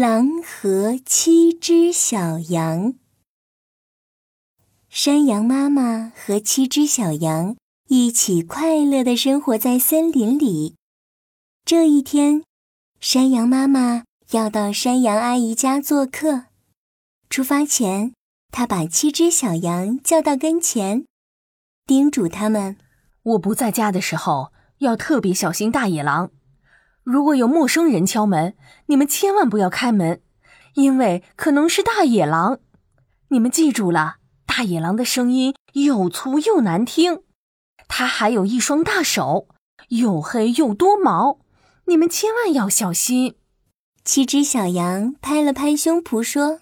狼和七只小羊。山羊妈妈和七只小羊一起快乐的生活在森林里。这一天，山羊妈妈要到山羊阿姨家做客。出发前，她把七只小羊叫到跟前，叮嘱他们：“我不在家的时候，要特别小心大野狼。如果有陌生人敲门，你们千万不要开门，因为可能是大野狼。你们记住了。”大野狼的声音又粗又难听，它还有一双大手，又黑又多毛，你们千万要小心。七只小羊拍了拍胸脯说：“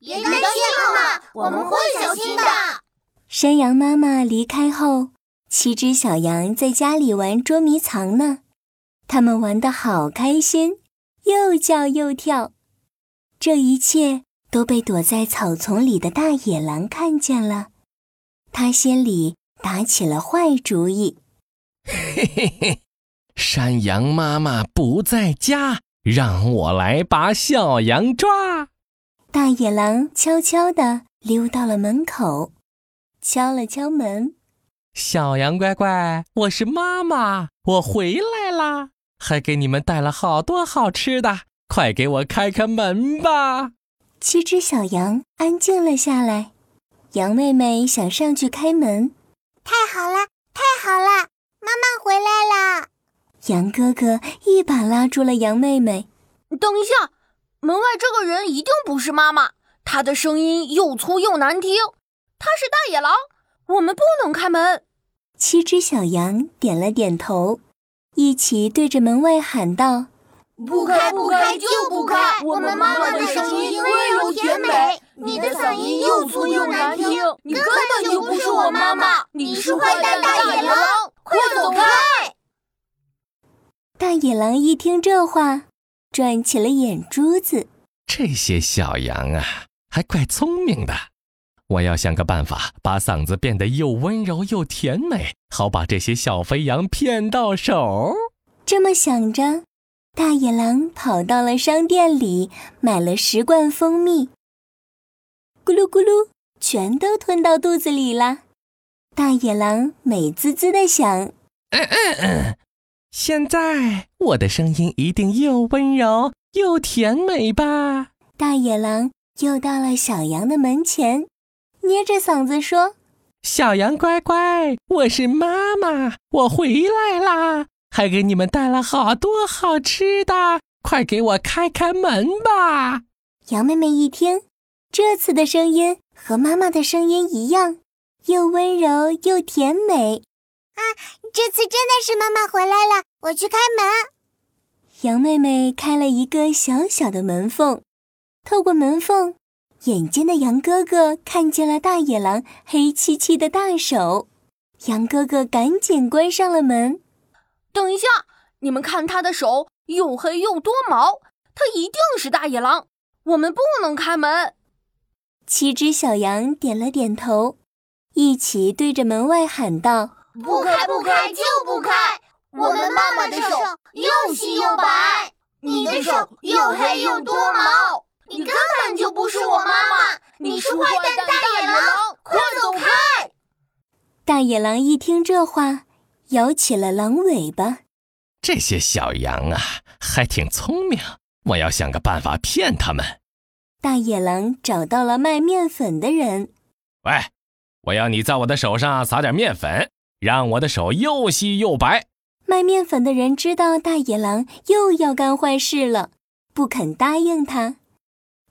别担心，妈妈，我们会小心的。”山羊妈妈离开后，七只小羊在家里玩捉迷藏呢。他们玩得好开心，又叫又跳。这一切。都被躲在草丛里的大野狼看见了，他心里打起了坏主意。嘿嘿嘿，山羊妈妈不在家，让我来把小羊抓。大野狼悄悄地溜到了门口，敲了敲门：“小羊乖乖，我是妈妈，我回来啦，还给你们带了好多好吃的，快给我开开门吧。”七只小羊安静了下来，羊妹妹想上去开门。太好了，太好了，妈妈回来了！羊哥哥一把拉住了羊妹妹。等一下，门外这个人一定不是妈妈，她的声音又粗又难听，她是大野狼，我们不能开门。七只小羊点了点头，一起对着门外喊道。不开不开就不开！我们妈妈的声音温柔甜美，你的嗓音又粗又难听，你根本就不是我妈妈，你是坏蛋大野狼，快走开！大野狼一听这话，转起了眼珠子。这些小羊啊，还怪聪明的。我要想个办法，把嗓子变得又温柔又甜美，好把这些小肥羊骗到手。这么想着。大野狼跑到了商店里，买了十罐蜂蜜，咕噜咕噜，全都吞到肚子里了。大野狼美滋滋的想：“嗯嗯嗯，现在我的声音一定又温柔又甜美吧？”大野狼又到了小羊的门前，捏着嗓子说：“小羊乖乖，我是妈妈，我回来啦。”还给你们带了好多好吃的，快给我开开门吧！羊妹妹一听，这次的声音和妈妈的声音一样，又温柔又甜美。啊，这次真的是妈妈回来了，我去开门。羊妹妹开了一个小小的门缝，透过门缝，眼尖的羊哥哥看见了大野狼黑漆漆的大手。羊哥哥赶紧关上了门。等一下，你们看他的手又黑又多毛，他一定是大野狼。我们不能开门。七只小羊点了点头，一起对着门外喊道：“不开不开就不开！我们妈妈的手又细又白，你的手又黑又多毛，你根本就不是我妈妈，你是坏蛋大野狼，快走开！”大野狼一听这话。摇起了狼尾巴，这些小羊啊，还挺聪明。我要想个办法骗他们。大野狼找到了卖面粉的人。喂，我要你在我的手上撒点面粉，让我的手又细又白。卖面粉的人知道大野狼又要干坏事了，不肯答应他。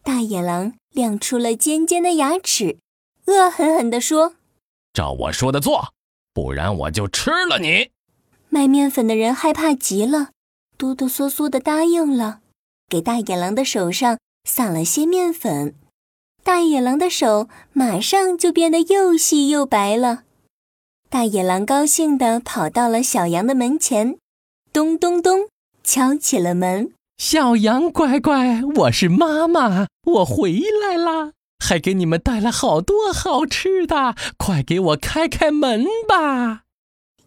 大野狼亮出了尖尖的牙齿，恶狠狠地说：“照我说的做。”不然我就吃了你！卖面粉的人害怕极了，哆哆嗦嗦的答应了，给大野狼的手上撒了些面粉。大野狼的手马上就变得又细又白了。大野狼高兴地跑到了小羊的门前，咚咚咚敲起了门。小羊乖乖，我是妈妈，我回来啦。还给你们带了好多好吃的，快给我开开门吧！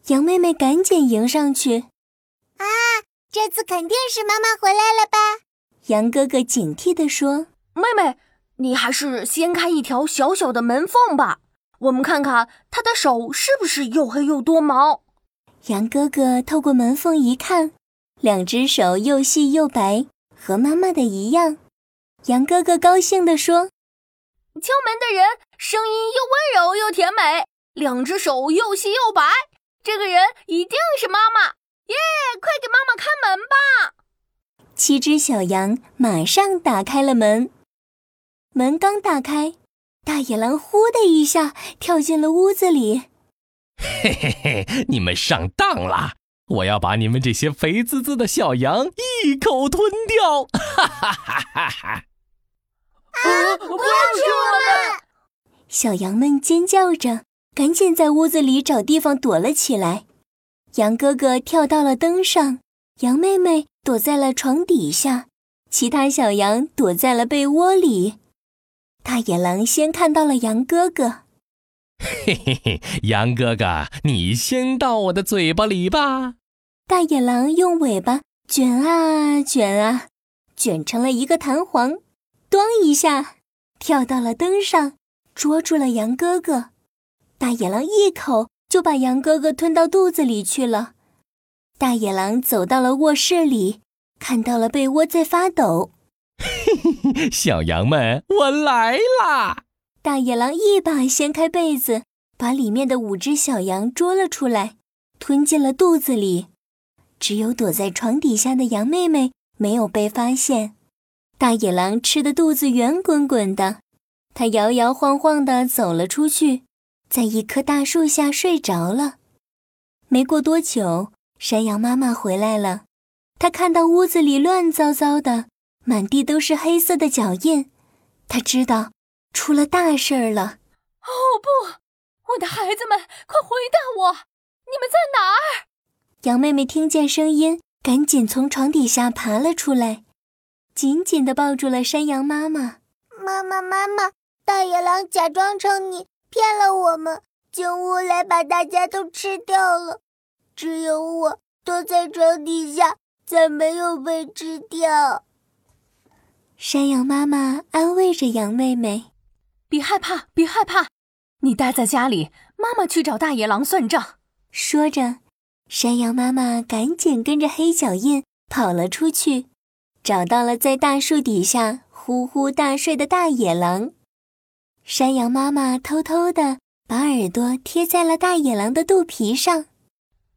羊妹妹赶紧迎上去。啊，这次肯定是妈妈回来了吧？羊哥哥警惕地说：“妹妹，你还是先开一条小小的门缝吧，我们看看她的手是不是又黑又多毛。”羊哥哥透过门缝一看，两只手又细又白，和妈妈的一样。羊哥哥高兴地说：“敲门的人声音又温柔又甜美，两只手又细又白，这个人一定是妈妈！耶，快给妈妈开门吧！”七只小羊马上打开了门。门刚打开，大野狼“呼”的一下跳进了屋子里。嘿嘿嘿，你们上当了！我要把你们这些肥滋滋的小羊一口吞掉！哈哈哈哈哈！啊！不要吃我们！小羊们尖叫着，赶紧在屋子里找地方躲了起来。羊哥哥跳到了灯上，羊妹妹躲在了床底下，其他小羊躲在了被窝里。大野狼先看到了羊哥哥。嘿嘿嘿，羊哥哥，你先到我的嘴巴里吧。大野狼用尾巴卷啊卷啊，卷成了一个弹簧，咣一下跳到了灯上，捉住了羊哥哥。大野狼一口就把羊哥哥吞到肚子里去了。大野狼走到了卧室里，看到了被窝在发抖。嘿嘿，小羊们，我来啦！大野狼一把掀开被子，把里面的五只小羊捉了出来，吞进了肚子里。只有躲在床底下的羊妹妹没有被发现。大野狼吃的肚子圆滚滚的，它摇摇晃晃地走了出去，在一棵大树下睡着了。没过多久，山羊妈妈回来了，她看到屋子里乱糟糟的，满地都是黑色的脚印，她知道。出了大事儿了！哦不，我的孩子们，快回答我，你们在哪儿？羊妹妹听见声音，赶紧从床底下爬了出来，紧紧地抱住了山羊妈妈。妈妈，妈妈，大野狼假装成你骗了我们，进屋来把大家都吃掉了，只有我躲在床底下，才没有被吃掉。山羊妈妈安慰着羊妹妹。别害怕，别害怕，你待在家里，妈妈去找大野狼算账。说着，山羊妈妈赶紧跟着黑脚印跑了出去，找到了在大树底下呼呼大睡的大野狼。山羊妈妈偷偷的把耳朵贴在了大野狼的肚皮上。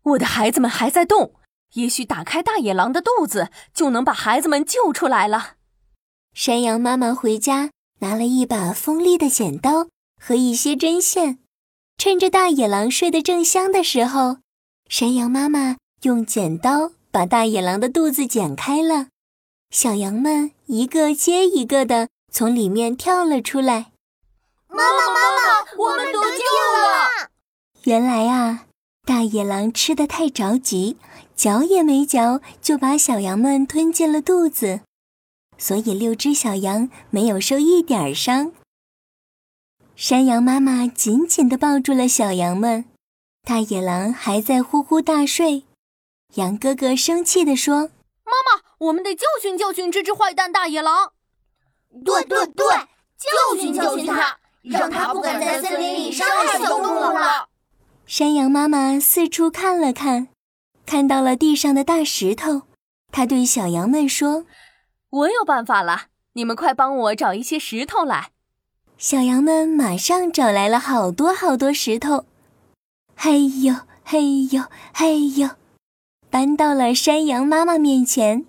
我的孩子们还在动，也许打开大野狼的肚子，就能把孩子们救出来了。山羊妈妈回家。拿了一把锋利的剪刀和一些针线，趁着大野狼睡得正香的时候，山羊妈妈用剪刀把大野狼的肚子剪开了，小羊们一个接一个的从里面跳了出来。妈妈，妈妈，我们得救了！原来啊，大野狼吃的太着急，嚼也没嚼，就把小羊们吞进了肚子。所以六只小羊没有受一点伤。山羊妈妈紧紧地抱住了小羊们，大野狼还在呼呼大睡。羊哥哥生气地说：“妈妈，我们得教训教训这只坏蛋大野狼。”“对对对，教训教训他，让他不敢在森林里伤害小动物了。”山羊妈妈四处看了看，看到了地上的大石头，她对小羊们说。我有办法了，你们快帮我找一些石头来。小羊们马上找来了好多好多石头，嘿呦嘿呦嘿呦，搬到了山羊妈妈面前。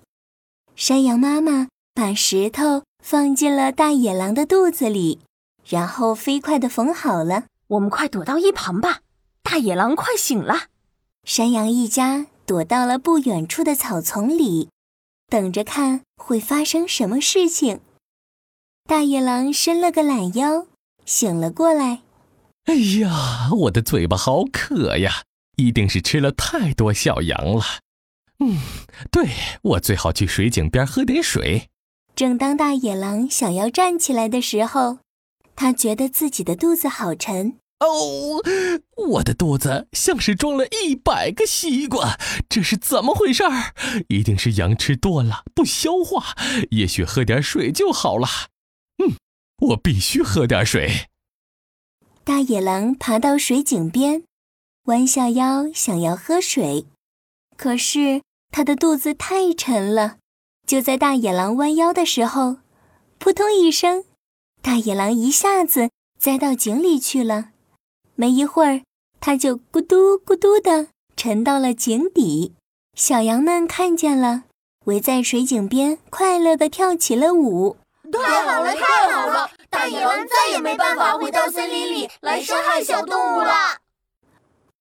山羊妈妈把石头放进了大野狼的肚子里，然后飞快地缝好了。我们快躲到一旁吧，大野狼快醒了。山羊一家躲到了不远处的草丛里。等着看会发生什么事情。大野狼伸了个懒腰，醒了过来。哎呀，我的嘴巴好渴呀！一定是吃了太多小羊了。嗯，对，我最好去水井边喝点水。正当大野狼想要站起来的时候，他觉得自己的肚子好沉。哦，我的肚子像是装了一百个西瓜，这是怎么回事儿？一定是羊吃多了不消化，也许喝点水就好了。嗯，我必须喝点水。大野狼爬到水井边，弯下腰想要喝水，可是它的肚子太沉了。就在大野狼弯腰的时候，扑通一声，大野狼一下子栽到井里去了。没一会儿，它就咕嘟咕嘟的沉到了井底。小羊们看见了，围在水井边，快乐的跳起了舞。太好了，太好了！狼再也没办法回到森林里来伤害小动物了。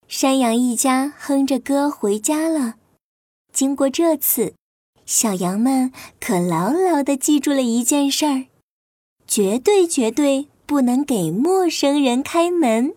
山羊一家哼着歌回家了。经过这次，小羊们可牢牢的记住了一件事儿：绝对绝对不能给陌生人开门。